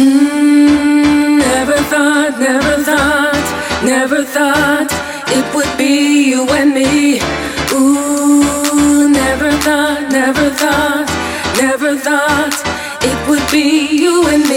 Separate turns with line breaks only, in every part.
Hmm, never thought, never thought, never thought it would be you and me. Ooh, never thought, never thought, never thought it would be you and me.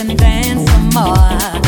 and
dance some more.